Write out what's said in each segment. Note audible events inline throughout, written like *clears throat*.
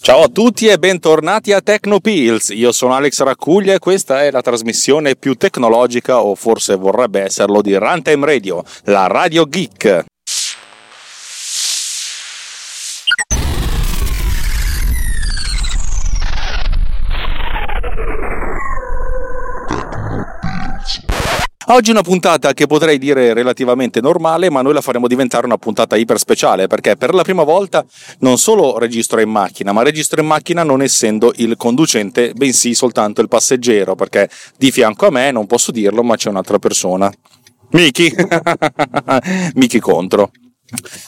Ciao a tutti e bentornati a Tecnopills. Io sono Alex Raccuglia e questa è la trasmissione più tecnologica, o forse vorrebbe esserlo, di Runtime Radio, la Radio Geek. Oggi una puntata che potrei dire relativamente normale, ma noi la faremo diventare una puntata iper speciale perché per la prima volta non solo registro in macchina, ma registro in macchina non essendo il conducente, bensì soltanto il passeggero, perché di fianco a me non posso dirlo, ma c'è un'altra persona. Miki, *laughs* Miki contro.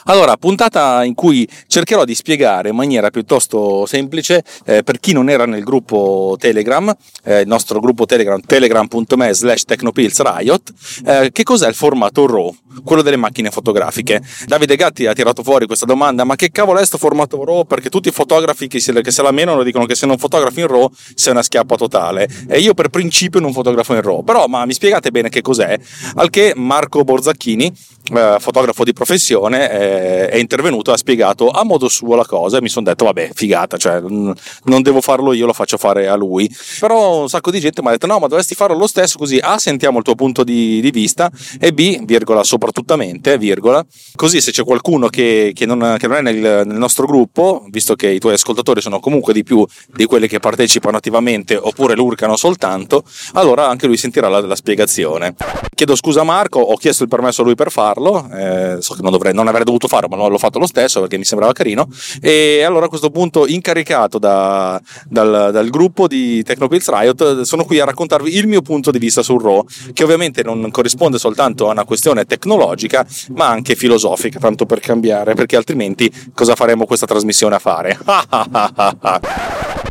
Allora, puntata in cui cercherò di spiegare in maniera piuttosto semplice eh, per chi non era nel gruppo Telegram, eh, il nostro gruppo Telegram, telegram.me slash technopillsriot, eh, che cos'è il formato RAW, quello delle macchine fotografiche. Davide Gatti ha tirato fuori questa domanda, ma che cavolo è questo formato RAW? Perché tutti i fotografi che, si, che se la menano dicono che se non fotografi in RAW sei una schiappa totale. E io per principio non fotografo in RAW, però ma mi spiegate bene che cos'è? Al che Marco Borzacchini, eh, fotografo di professione, eh, è intervenuto e ha spiegato a modo suo la cosa. E mi sono detto vabbè figata cioè non devo farlo io lo faccio fare a lui. Però un sacco di gente mi ha detto no ma dovresti farlo lo stesso così A sentiamo il tuo punto di, di vista e B virgola soprattutamente virgola. Così se c'è qualcuno che, che, non, che non, è nel, nel, nostro gruppo visto che i tuoi ascoltatori sono comunque di più di quelli che partecipano attivamente oppure lurcano soltanto allora anche lui sentirà la, la spiegazione. Chiedo scusa a Marco ho chiesto il permesso a lui per farlo eh, so che non dovrei non avrei dovuto farlo, ma l'ho fatto lo stesso perché mi sembrava carino. E allora a questo punto, incaricato da, dal, dal, gruppo di Technopills Riot, sono qui a raccontarvi il mio punto di vista sul RAW, che ovviamente non corrisponde soltanto a una questione tecnologica, ma anche filosofica, tanto per cambiare, perché altrimenti cosa faremo questa trasmissione a fare? *laughs*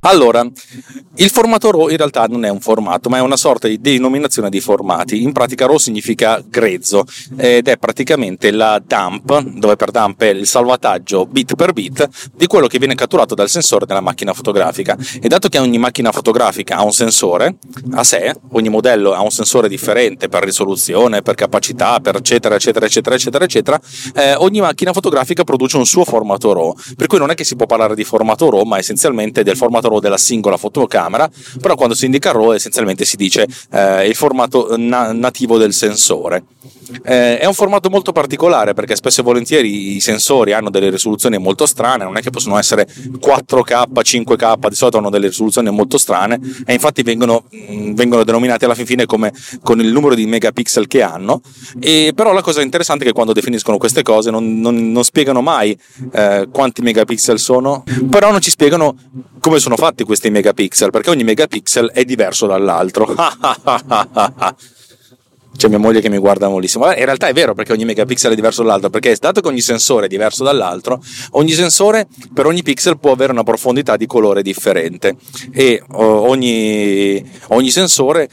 allora, il formato RAW in realtà non è un formato, ma è una sorta di denominazione di formati. In pratica RAW significa grezzo ed è praticamente la dump dove per dump è il salvataggio bit per bit di quello che viene catturato dal sensore della macchina fotografica. E dato che ogni macchina fotografica ha un sensore a sé, ogni modello ha un sensore differente per risoluzione, per capacità, per eccetera, eccetera, eccetera, eccetera, eccetera, eh, ogni macchina fotografica produce un suo formato RAW. Per cui non è che si può parlare di formato RAW, ma essenzialmente del formato RAW della singola fotocamera, però quando si indica RAW essenzialmente si dice eh, il formato na- nativo del sensore. Eh, è un formato molto particolare perché spesso volentieri i sensori hanno delle risoluzioni molto strane, non è che possono essere 4K, 5K, di solito hanno delle risoluzioni molto strane e infatti vengono, mm, vengono denominati alla fine come con il numero di megapixel che hanno. E però la cosa interessante è che quando definiscono queste cose non, non, non spiegano mai eh, quanti megapixel sono, però non ci spiegano come sono fatti questi megapixel perché ogni megapixel è diverso dall'altro. *laughs* c'è mia moglie che mi guarda moltissimo. In realtà è vero perché ogni megapixel è diverso dall'altro, perché dato che ogni sensore è diverso dall'altro, ogni sensore per ogni pixel può avere una profondità di colore differente e ogni, ogni sensore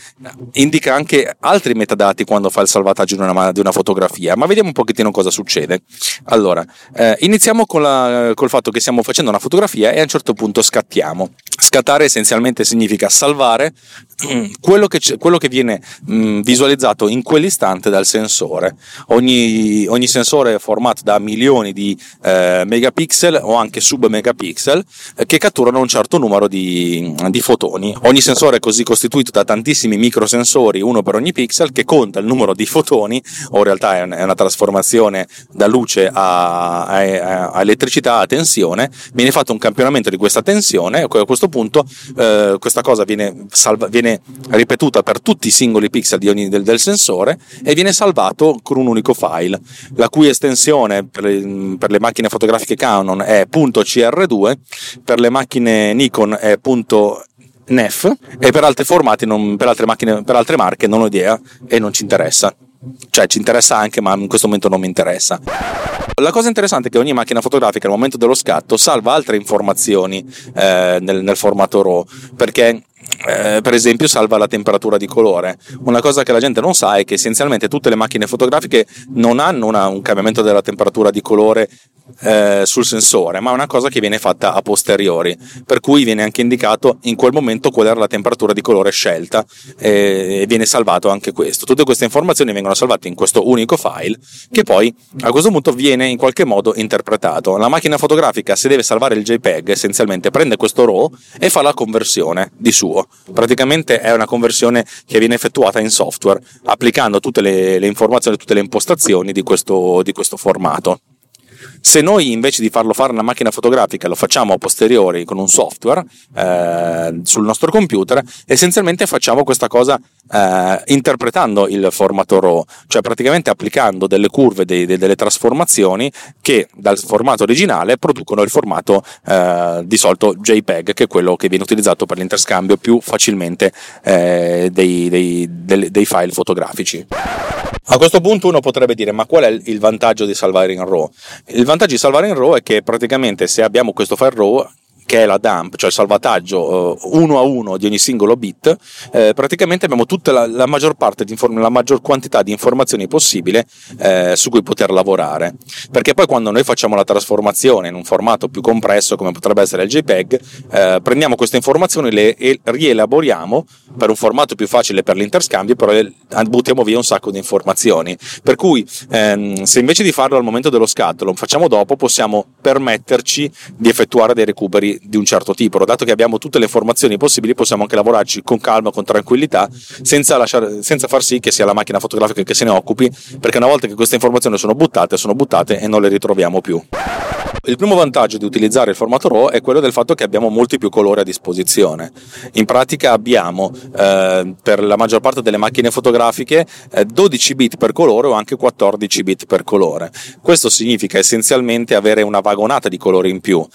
indica anche altri metadati quando fa il salvataggio di una, di una, fotografia. Ma vediamo un pochettino cosa succede. Allora, eh, iniziamo la, col fatto che stiamo facendo una fotografia e a un certo punto scattiamo. Scattare essenzialmente significa salvare *clears throat* quello che, quello che viene mh, visualizzato in quell'istante dal sensore. Ogni, ogni sensore è formato da milioni di eh, megapixel o anche sub megapixel eh, che catturano un certo numero di, di, fotoni. Ogni sensore è così costituito da tantissimi microsensori, uno per ogni pixel, che conta il numero di fotoni, o in realtà è, un, è una trasformazione da luce a, a, a, elettricità a tensione. Viene fatto un campionamento di questa tensione e a questo punto eh, questa cosa viene, salva, viene, ripetuta per tutti i singoli pixel ogni, del, del sensore e viene salvato con un unico file, la cui estensione per le, per le macchine fotografiche Canon è .cr2, per le macchine Nikon è .nef e per altri formati, non, per, altre macchine, per altre marche non ho idea e non ci interessa cioè ci interessa anche ma in questo momento non mi interessa. La cosa interessante è che ogni macchina fotografica al momento dello scatto salva altre informazioni eh, nel, nel, formato RAW perché eh, per esempio salva la temperatura di colore. Una cosa che la gente non sa è che essenzialmente tutte le macchine fotografiche non hanno una, un cambiamento della temperatura di colore eh, sul sensore, ma è una cosa che viene fatta a posteriori, per cui viene anche indicato in quel momento qual era la temperatura di colore scelta eh, e viene salvato anche questo. Tutte queste informazioni vengono salvate in questo unico file che poi a questo punto viene in qualche modo interpretato. La macchina fotografica se deve salvare il JPEG essenzialmente prende questo RAW e fa la conversione di suo. Praticamente è una conversione che viene effettuata in software applicando tutte le, le informazioni, tutte le impostazioni di questo, di questo formato. Se noi invece di farlo fare una macchina fotografica lo facciamo a posteriori con un software eh, sul nostro computer, essenzialmente facciamo questa cosa eh, interpretando il formato RAW, cioè praticamente applicando delle curve, dei, delle trasformazioni che dal formato originale producono il formato eh, di solito JPEG, che è quello che viene utilizzato per l'interscambio più facilmente eh, dei, dei, dei file fotografici. A questo punto uno potrebbe dire ma qual è il vantaggio di salvare in RAW? Il vantaggio di salvare in RAW è che praticamente se abbiamo questo file RAW che è la dump, cioè il salvataggio uh, uno a uno di ogni singolo bit, eh, praticamente abbiamo tutta la, la, maggior parte inform- la maggior quantità di informazioni possibile eh, su cui poter lavorare. Perché poi quando noi facciamo la trasformazione in un formato più compresso, come potrebbe essere il JPEG, eh, prendiamo queste informazioni, le rielaboriamo per un formato più facile per l'interscambio, però buttiamo via un sacco di informazioni. Per cui ehm, se invece di farlo al momento dello scatto lo facciamo dopo, possiamo permetterci di effettuare dei recuperi di un certo tipo. Dato che abbiamo tutte le informazioni possibili, possiamo anche lavorarci con calma, con tranquillità, senza, lasciare, senza far sì che sia la macchina fotografica che se ne occupi, perché una volta che queste informazioni sono buttate, sono buttate e non le ritroviamo più. Il primo vantaggio di utilizzare il formato RAW è quello del fatto che abbiamo molti più colori a disposizione. In pratica abbiamo eh, per la maggior parte delle macchine fotografiche eh, 12 bit per colore o anche 14 bit per colore. Questo significa essenzialmente avere una vagonata di colori in più.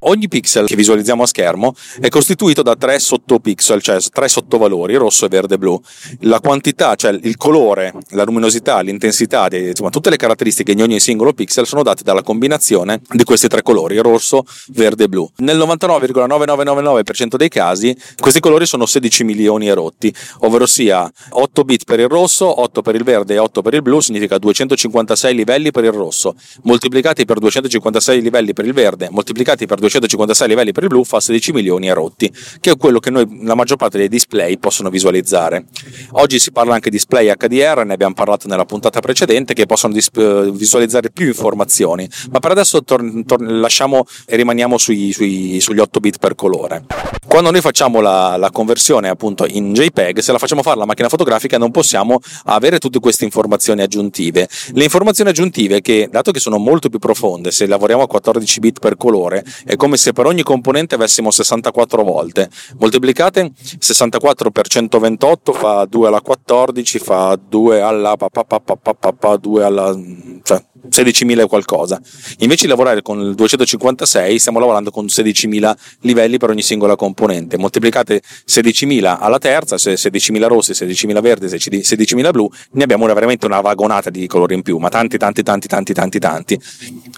Ogni pixel che visualizziamo a schermo è costituito da tre sottopixel, cioè tre sottovalori, rosso, verde e blu. La quantità, cioè il colore, la luminosità, l'intensità, insomma tutte le caratteristiche di ogni singolo pixel sono date dalla combinazione di questi tre colori, rosso, verde e blu. Nel 99,9999% dei casi questi colori sono 16 milioni e rotti, ovvero sia 8 bit per il rosso, 8 per il verde e 8 per il blu, significa 256 livelli per il rosso, moltiplicati per 256 livelli per il verde, moltiplicati per 256 livelli per il blu fa 16 milioni e rotti, che è quello che noi, la maggior parte dei display possono visualizzare. Oggi si parla anche di display HDR, ne abbiamo parlato nella puntata precedente, che possono dis- visualizzare più informazioni, ma per adesso tor- tor- lasciamo e rimaniamo sui, sui, sugli 8 bit per colore. Quando noi facciamo la, la conversione appunto in JPEG, se la facciamo fare alla macchina fotografica non possiamo avere tutte queste informazioni aggiuntive. Le informazioni aggiuntive che, dato che sono molto più profonde, se lavoriamo a 14 bit per colore, è come se per ogni componente avessimo 64 volte. Moltiplicate 64 per 128 fa 2 alla 14, fa 2 alla, pa, pa, pa, 2 alla cioè 16.000 e qualcosa. Invece di lavorare con il 256 stiamo lavorando con 16.000 livelli per ogni singola componente. Moltiplicate 16.000 alla terza, 16.000 rossi, 16.000 verdi, 16.000 blu, ne abbiamo veramente una vagonata di colori in più, ma tanti tanti tanti tanti tanti tanti.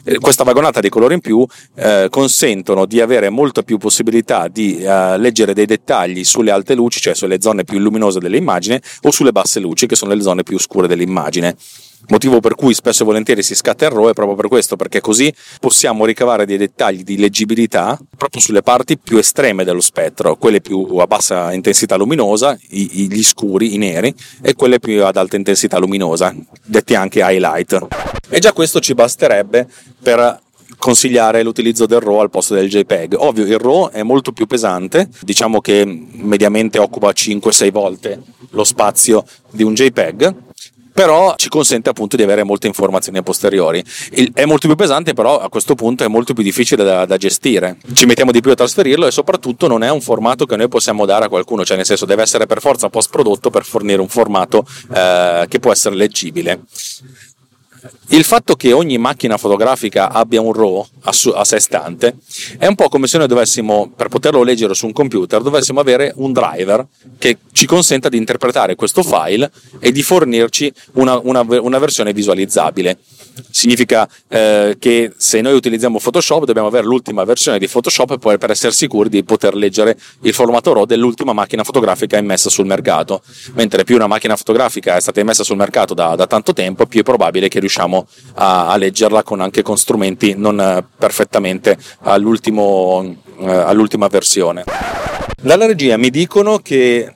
Eh, questa vagonata di colori in più eh, consentono di avere molta più possibilità di eh, leggere dei dettagli sulle alte luci, cioè sulle zone più luminose dell'immagine, o sulle basse luci, che sono le zone più scure dell'immagine. Motivo per cui spesso e volentieri si scatta il RAW è proprio per questo, perché così possiamo ricavare dei dettagli di leggibilità proprio sulle parti più estreme dello spettro, quelle più a bassa intensità luminosa, gli scuri, i neri, e quelle più ad alta intensità luminosa, detti anche highlight. E già questo ci basterebbe per consigliare l'utilizzo del RAW al posto del JPEG. Ovvio, il RAW è molto più pesante, diciamo che mediamente occupa 5-6 volte lo spazio di un JPEG, però ci consente appunto di avere molte informazioni a posteriori. Il, è molto più pesante, però a questo punto è molto più difficile da, da, gestire. Ci mettiamo di più a trasferirlo e soprattutto non è un formato che noi possiamo dare a qualcuno, cioè nel senso deve essere per forza post prodotto per fornire un formato eh, che può essere leggibile. Il fatto che ogni macchina fotografica abbia un RAW a, su, a, sé stante è un po' come se noi dovessimo, per poterlo leggere su un computer, dovessimo avere un driver che ci consenta di interpretare questo file e di fornirci una, una, una versione visualizzabile. Significa eh, che se noi utilizziamo Photoshop dobbiamo avere l'ultima versione di Photoshop per, essere sicuri di poter leggere il formato RAW dell'ultima macchina fotografica immessa sul mercato. Mentre più una macchina fotografica è stata immessa sul mercato da, da tanto tempo, più è probabile che riusciamo a, a leggerla con anche con strumenti non eh, perfettamente all'ultimo, eh, all'ultima versione. Dalla regia mi dicono che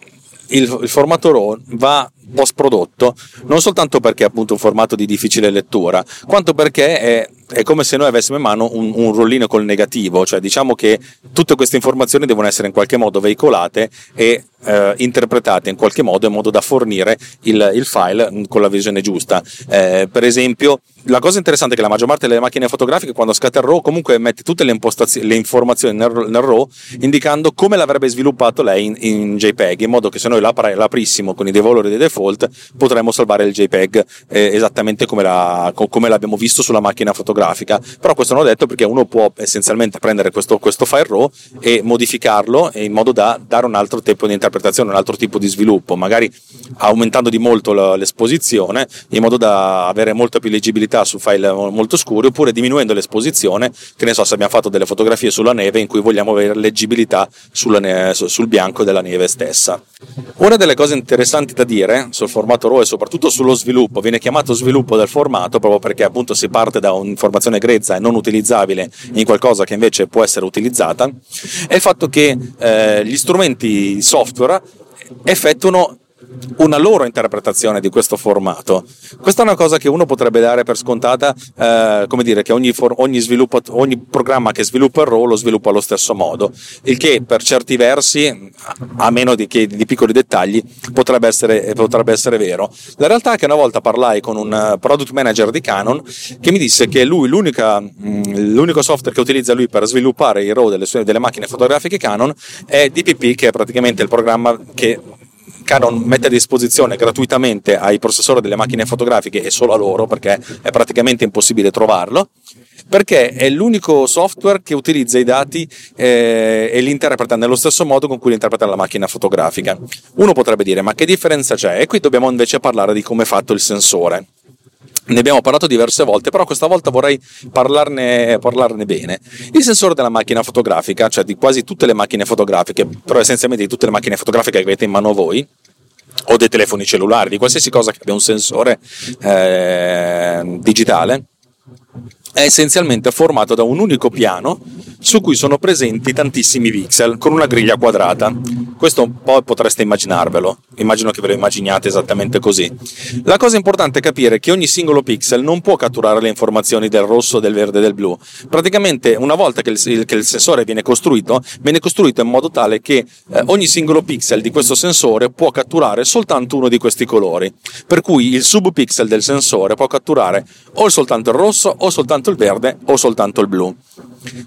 il, il formato RAW va post prodotto non soltanto perché è appunto un formato di difficile lettura, quanto perché è, è come se noi avessimo in mano un, un, rollino col negativo, cioè diciamo che tutte queste informazioni devono essere in qualche modo veicolate e eh, interpretate in qualche modo in modo da fornire il, il file con la visione giusta. Eh, per esempio, la cosa interessante è che la maggior parte delle macchine fotografiche quando scatta il RAW comunque mette tutte le, le informazioni nel, nel, RAW indicando come l'avrebbe sviluppato lei in, in JPEG in modo che se noi l'aprissimo con i valori dei default potremmo salvare il JPEG eh, esattamente come, la, come, l'abbiamo visto sulla macchina fotografica però questo non ho detto perché uno può essenzialmente prendere questo, questo file RAW e modificarlo in modo da dare un altro tipo di interpretazione un altro tipo di sviluppo magari aumentando di molto l'esposizione in modo da avere molta più leggibilità su file molto scuri oppure diminuendo l'esposizione, che ne so se abbiamo fatto delle fotografie sulla neve in cui vogliamo avere leggibilità neve, sul bianco della neve stessa. Una delle cose interessanti da dire sul formato RAW e soprattutto sullo sviluppo, viene chiamato sviluppo del formato proprio perché appunto si parte da un'informazione grezza e non utilizzabile in qualcosa che invece può essere utilizzata, è il fatto che eh, gli strumenti software effettuano una loro interpretazione di questo formato. Questa è una cosa che uno potrebbe dare per scontata, eh, come dire, che ogni, for- ogni, ogni, programma che sviluppa il RAW lo sviluppa allo stesso modo, il che per certi versi, a meno di, che, di piccoli dettagli, potrebbe essere, potrebbe essere, vero. La realtà è che una volta parlai con un eh, product manager di Canon che mi disse che lui mm, l'unico software che utilizza lui per sviluppare i RAW delle, sue, delle macchine fotografiche Canon è DPP, che è praticamente il programma che Canon mette a disposizione gratuitamente ai processori delle macchine fotografiche e solo a loro perché è praticamente impossibile trovarlo perché è l'unico software che utilizza i dati eh, e li interpreta nello stesso modo con cui li interpreta la macchina fotografica. Uno potrebbe dire ma che differenza c'è? E qui dobbiamo invece parlare di come è fatto il sensore. Ne abbiamo parlato diverse volte, però questa volta vorrei parlarne, parlarne, bene. Il sensore della macchina fotografica, cioè di quasi tutte le macchine fotografiche, però essenzialmente di tutte le macchine fotografiche che avete in mano voi, o dei telefoni cellulari, di qualsiasi cosa che abbia un sensore eh, digitale, è essenzialmente formato da un unico piano su cui sono presenti tantissimi pixel con una griglia quadrata. Questo un po' potreste immaginarvelo, immagino che ve lo immaginiate esattamente così. La cosa importante è capire che ogni singolo pixel non può catturare le informazioni del rosso, del verde e del blu. Praticamente una volta che il, che il sensore viene costruito, viene costruito in modo tale che eh, ogni singolo pixel di questo sensore può catturare soltanto uno di questi colori. Per cui il subpixel del sensore può catturare o soltanto il rosso o soltanto il verde o soltanto il blu.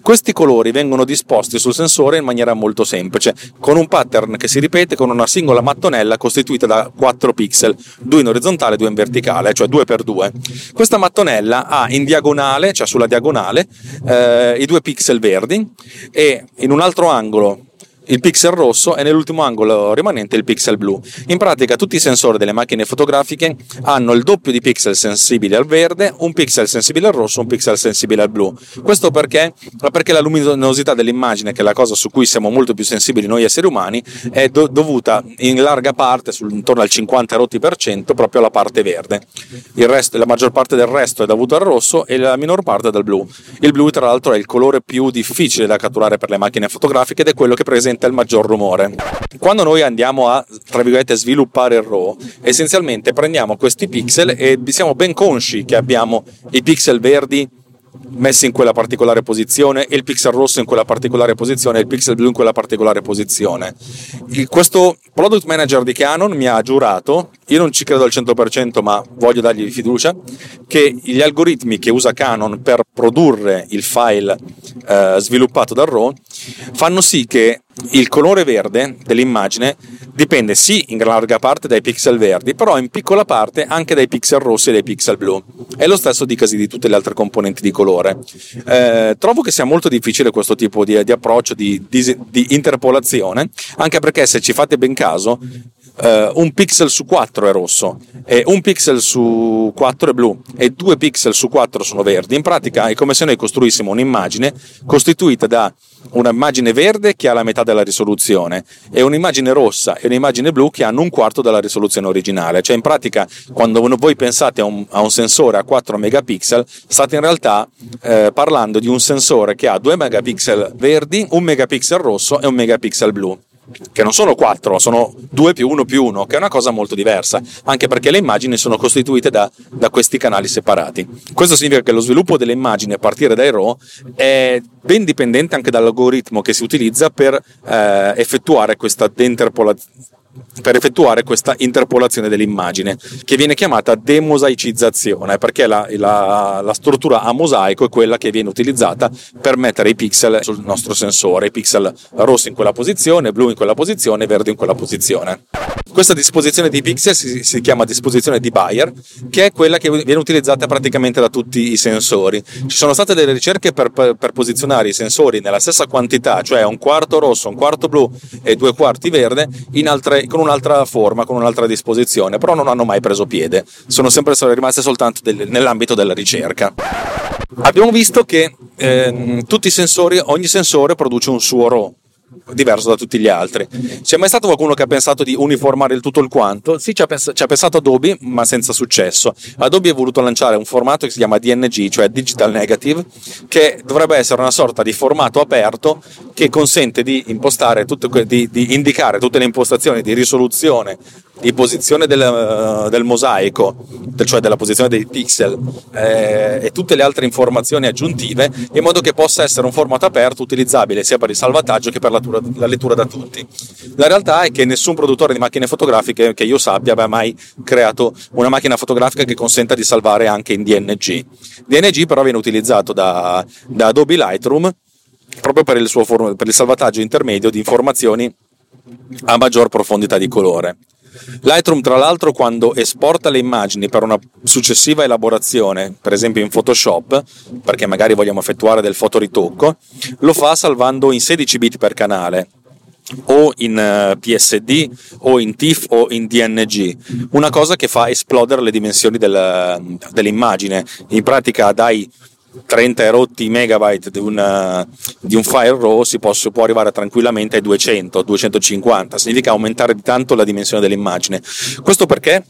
Questi colori vengono disposti sul sensore in maniera molto semplice, con un pattern che si ripete con una singola mattonella costituita da 4 pixel, due in orizzontale e due in verticale, cioè 2 per 2. Questa mattonella ha in diagonale, cioè sulla diagonale, eh, i due pixel verdi e in un altro angolo il pixel rosso e nell'ultimo angolo rimanente il pixel blu. In pratica tutti i sensori delle macchine fotografiche hanno il doppio di pixel sensibili al verde, un pixel sensibile al rosso, un pixel sensibile al blu. Questo perché? Perché la luminosità dell'immagine, che è la cosa su cui siamo molto più sensibili noi esseri umani, è do- dovuta in larga parte, sul, intorno al 50 rotti per cento, proprio alla parte verde. Resto, la maggior parte del resto è dovuta al rosso e la minor parte dal blu. Il blu, tra l'altro, è il colore più difficile da catturare per le macchine fotografiche ed è quello che presenta sente il maggior rumore. Quando noi andiamo a, tra virgolette, sviluppare il RAW, essenzialmente prendiamo questi pixel e siamo ben consci che abbiamo i pixel verdi messi in quella particolare posizione il pixel rosso in quella particolare posizione e il pixel blu in quella particolare posizione. Questo product manager di Canon mi ha giurato, io non ci credo al 100% ma voglio dargli fiducia, che gli algoritmi che usa Canon per produrre il file eh, sviluppato dal RAW fanno sì che il colore verde dell'immagine dipende sì in larga parte dai pixel verdi, però in piccola parte anche dai pixel rossi e dai pixel blu. È lo stesso dicasi di tutte le altre componenti di colore. Eh, trovo che sia molto difficile questo tipo di, di approccio di, di, di interpolazione, anche perché se ci fate ben caso, uh, un pixel su 4 è rosso, e un pixel su 4 è blu e due pixel su 4 sono verdi. In pratica è come se noi costruissimo un'immagine costituita da un'immagine verde che ha la metà della risoluzione e un'immagine rossa e un'immagine blu che hanno un quarto della risoluzione originale. Cioè in pratica quando voi pensate a un, a un sensore a 4 megapixel state in realtà eh, parlando di un sensore che ha 2 megapixel verdi, un megapixel rosso e un megapixel blu che non sono 4, sono 2 più 1 più 1, che è una cosa molto diversa, anche perché le immagini sono costituite da, da, questi canali separati. Questo significa che lo sviluppo delle immagini a partire dai RAW è ben dipendente anche dall'algoritmo che si utilizza per eh, effettuare questa deinterpolazione per effettuare questa interpolazione dell'immagine, che viene chiamata demosaicizzazione, perché la, la, la, struttura a mosaico è quella che viene utilizzata per mettere i pixel sul nostro sensore, i pixel rossi in quella posizione, blu in quella posizione, verde in quella posizione. Questa disposizione di pixel si, si chiama disposizione di Bayer, che è quella che viene utilizzata praticamente da tutti i sensori. Ci sono state delle ricerche per, per, per posizionare i sensori nella stessa quantità, cioè un quarto rosso, un quarto blu e due quarti verde, altre, con un'altra forma, con un'altra disposizione, però non hanno mai preso piede, sono sempre rimaste soltanto del, nell'ambito della ricerca. Abbiamo visto che eh, tutti i sensori, ogni sensore produce un suo RAW, diverso da tutti gli altri. C'è mai stato qualcuno che ha pensato di uniformare il tutto il quanto? Sì, ci ha, pens- ci ha, pensato Adobe, ma senza successo. Adobe ha voluto lanciare un formato che si chiama DNG, cioè Digital Negative, che dovrebbe essere una sorta di formato aperto che consente di tutte, di, di indicare tutte le impostazioni di risoluzione di posizione del, uh, del mosaico, cioè della posizione dei pixel eh, e tutte le altre informazioni aggiuntive in modo che possa essere un formato aperto utilizzabile sia per il salvataggio che per la, la lettura da tutti. La realtà è che nessun produttore di macchine fotografiche che io sappia abbia mai creato una macchina fotografica che consenta di salvare anche in DNG. DNG però viene utilizzato da, da Adobe Lightroom proprio per il, suo, per il salvataggio intermedio di informazioni a maggior profondità di colore. Lightroom, tra l'altro, quando esporta le immagini per una successiva elaborazione, per esempio in Photoshop, perché magari vogliamo effettuare del fotoritocco, lo fa salvando in 16 bit per canale o in eh, PSD o in TIFF o in DNG, una cosa che fa esplodere le dimensioni del, dell'immagine. In pratica dai 30 erotti megabyte di, una, di un file RAW si può, può, arrivare tranquillamente ai 200, 250, significa aumentare di tanto la dimensione dell'immagine. Questo perché?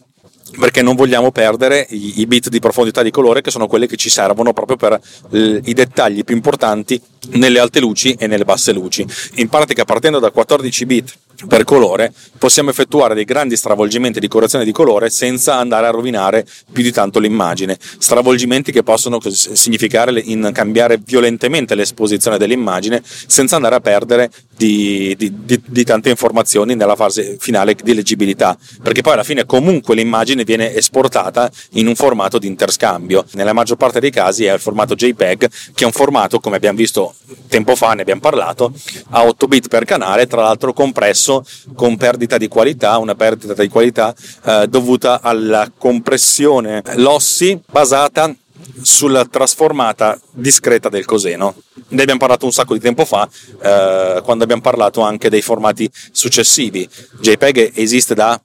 Perché non vogliamo perdere i, bit di profondità di colore che sono quelli che ci servono proprio per l, i dettagli più importanti nelle alte luci e nelle basse luci. In pratica partendo da 14 bit per colore possiamo effettuare dei grandi stravolgimenti di correzione di colore senza andare a rovinare più di tanto l'immagine. Stravolgimenti che possono significare in cambiare violentemente l'esposizione dell'immagine senza andare a perdere di, di, di, di, tante informazioni nella fase finale di leggibilità, perché poi alla fine comunque l'immagine viene esportata in un formato di interscambio. Nella maggior parte dei casi è il formato JPEG, che è un formato, come abbiamo visto tempo fa, ne abbiamo parlato, a 8 bit per canale, tra l'altro compresso con perdita di qualità, una perdita di qualità eh, dovuta alla compressione lossi basata sulla trasformata discreta del coseno. Ne abbiamo parlato un sacco di tempo fa, eh, quando abbiamo parlato anche dei formati successivi. JPEG esiste da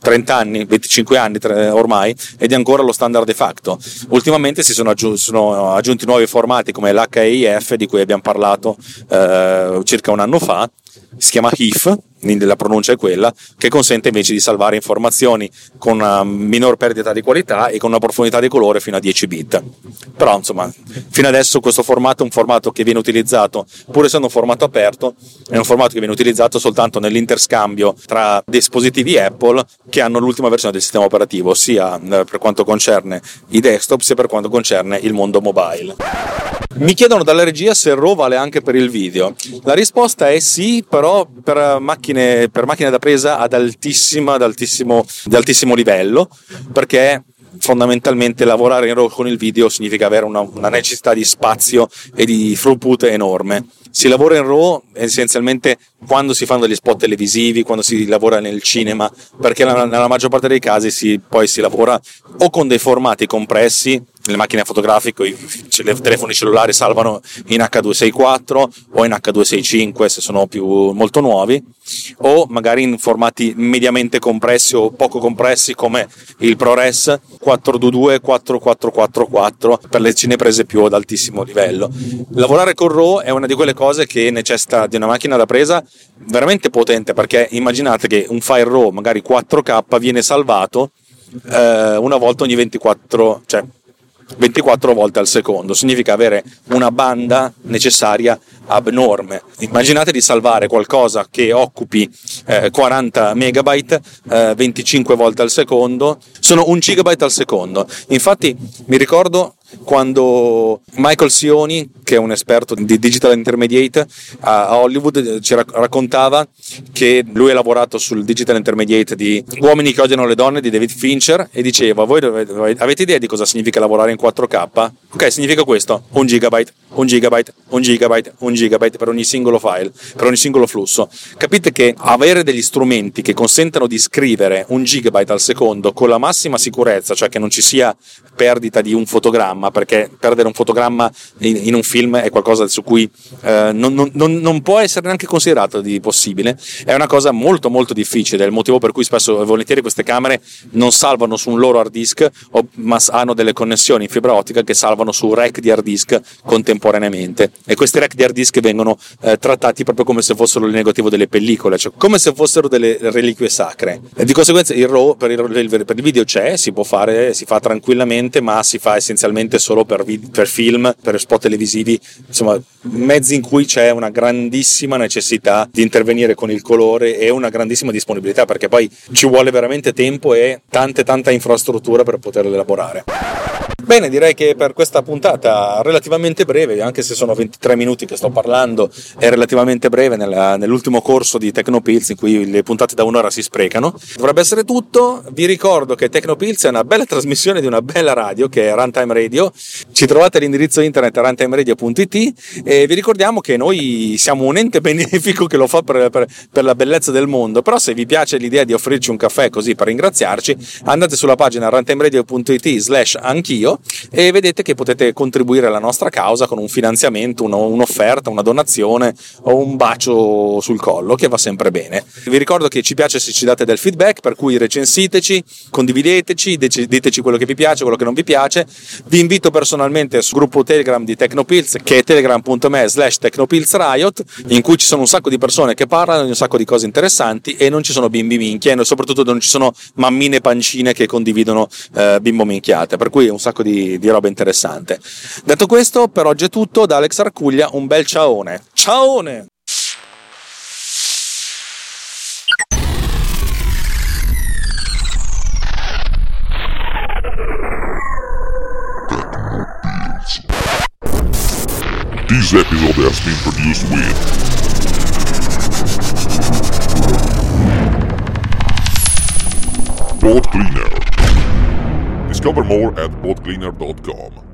30 anni, 25 anni ormai ed è ancora lo standard de facto. Ultimamente si sono, aggiunti, sono aggiunti nuovi formati come l'HEIF di cui abbiamo parlato eh, circa un anno fa, si chiama HIF, la pronuncia è quella, che consente invece di salvare informazioni con una minor perdita di qualità e con una profondità di colore fino a 10 bit. Però insomma, fino adesso questo formato è un formato che viene utilizzato, pur essendo un formato aperto, è un formato che viene utilizzato soltanto nell'interscambio tra dispositivi Apple che hanno l'ultima versione del sistema operativo, sia eh, per quanto concerne i desktop sia per quanto concerne il mondo mobile. Mi chiedono dalla regia se RAW vale anche per il video. La risposta è sì, però per macchine, per macchine da presa ad, ad altissimo, di altissimo livello, perché fondamentalmente lavorare in RAW con il video significa avere una, una necessità di spazio e di throughput enorme. Si lavora in RAW essenzialmente quando si fanno degli spot televisivi, quando si lavora nel cinema, perché nella, nella maggior parte dei casi si, poi si lavora o con dei formati compressi le macchine fotografiche, i telefoni cellulari salvano in H264 o in H265 se sono più molto nuovi, o magari in formati mediamente compressi o poco compressi come il ProRes 422 4444 per le cineprese più ad altissimo livello. Lavorare con RAW è una di quelle cose che necessita di una macchina da presa veramente potente perché immaginate che un file RAW magari 4K viene salvato eh, una volta ogni 24, cioè 24 volte al secondo, significa avere una banda necessaria abnorme. Immaginate di salvare qualcosa che occupi eh, 40 megabyte eh, 25 volte al secondo, sono un gigabyte al secondo. Infatti mi ricordo quando Michael Sioni, che è un esperto di digital intermediate a Hollywood, ci raccontava che lui ha lavorato sul digital intermediate di Uomini che odiano le donne di David Fincher e diceva voi avete idea di cosa significa lavorare in 4K? Ok, significa questo, un gigabyte, un gigabyte, un gigabyte, un gigabyte per ogni singolo file, per ogni singolo flusso. Capite che avere degli strumenti che consentano di scrivere un gigabyte al secondo con la massima sicurezza, cioè che non ci sia perdita di un fotogramma, perché perdere un fotogramma in, in un film è qualcosa su cui eh, non, non, non, può essere neanche considerato di possibile, è una cosa molto molto difficile, è il motivo per cui spesso e volentieri queste camere non salvano su un loro hard disk, ma hanno delle connessioni in fibra ottica che salvano su rack di hard disk contemporaneamente e questi rack di hard disk vengono eh, trattati proprio come se fossero il negativo delle pellicole, cioè come se fossero delle reliquie sacre. E di conseguenza il RAW per il, per il video c'è, si può fare, si fa tranquillamente ma si fa essenzialmente solo per, vid- per film, per spot televisivi, insomma, mezzi in cui c'è una grandissima necessità di intervenire con il colore e una grandissima disponibilità, perché poi ci vuole veramente tempo e tante tanta infrastruttura per poterle elaborare. Bene, direi che per questa puntata relativamente breve, anche se sono 23 minuti che sto parlando, è relativamente breve nella, nell'ultimo corso di Tecnopills in cui le puntate da un'ora si sprecano. Dovrebbe essere tutto. Vi ricordo che Tecnopills è una bella trasmissione di una bella radio che è Runtime Radio. Ci trovate all'indirizzo internet runtimeradio.it e vi ricordiamo che noi siamo un ente *laughs* benefico che lo fa per, per, per la bellezza del mondo. Però se vi piace l'idea di offrirci un caffè così per ringraziarci, andate sulla pagina runtimeradio.it slash anch'io e vedete che potete contribuire alla nostra causa con un finanziamento, uno, un'offerta, una donazione o un bacio sul collo che va sempre bene. Vi ricordo che ci piace se ci date del feedback, per cui recensiteci, condivideteci, diteci quello che vi piace, quello che non vi piace. Vi invito personalmente sul gruppo Telegram di Tecnopills che è telegram.me slash technopillsriot in cui ci sono un sacco di persone che parlano di un sacco di cose interessanti e non ci sono bimbi minchie e soprattutto non ci sono mammine pancine che condividono eh, bimbo minchiate, per cui un sacco sacco di, di roba interessante. Detto questo, per oggi è tutto. Da Alex Arcuglia, un bel ciaone. Ciaone! This episode has been produced with Boat Cleaner Discover more at botcleaner.com.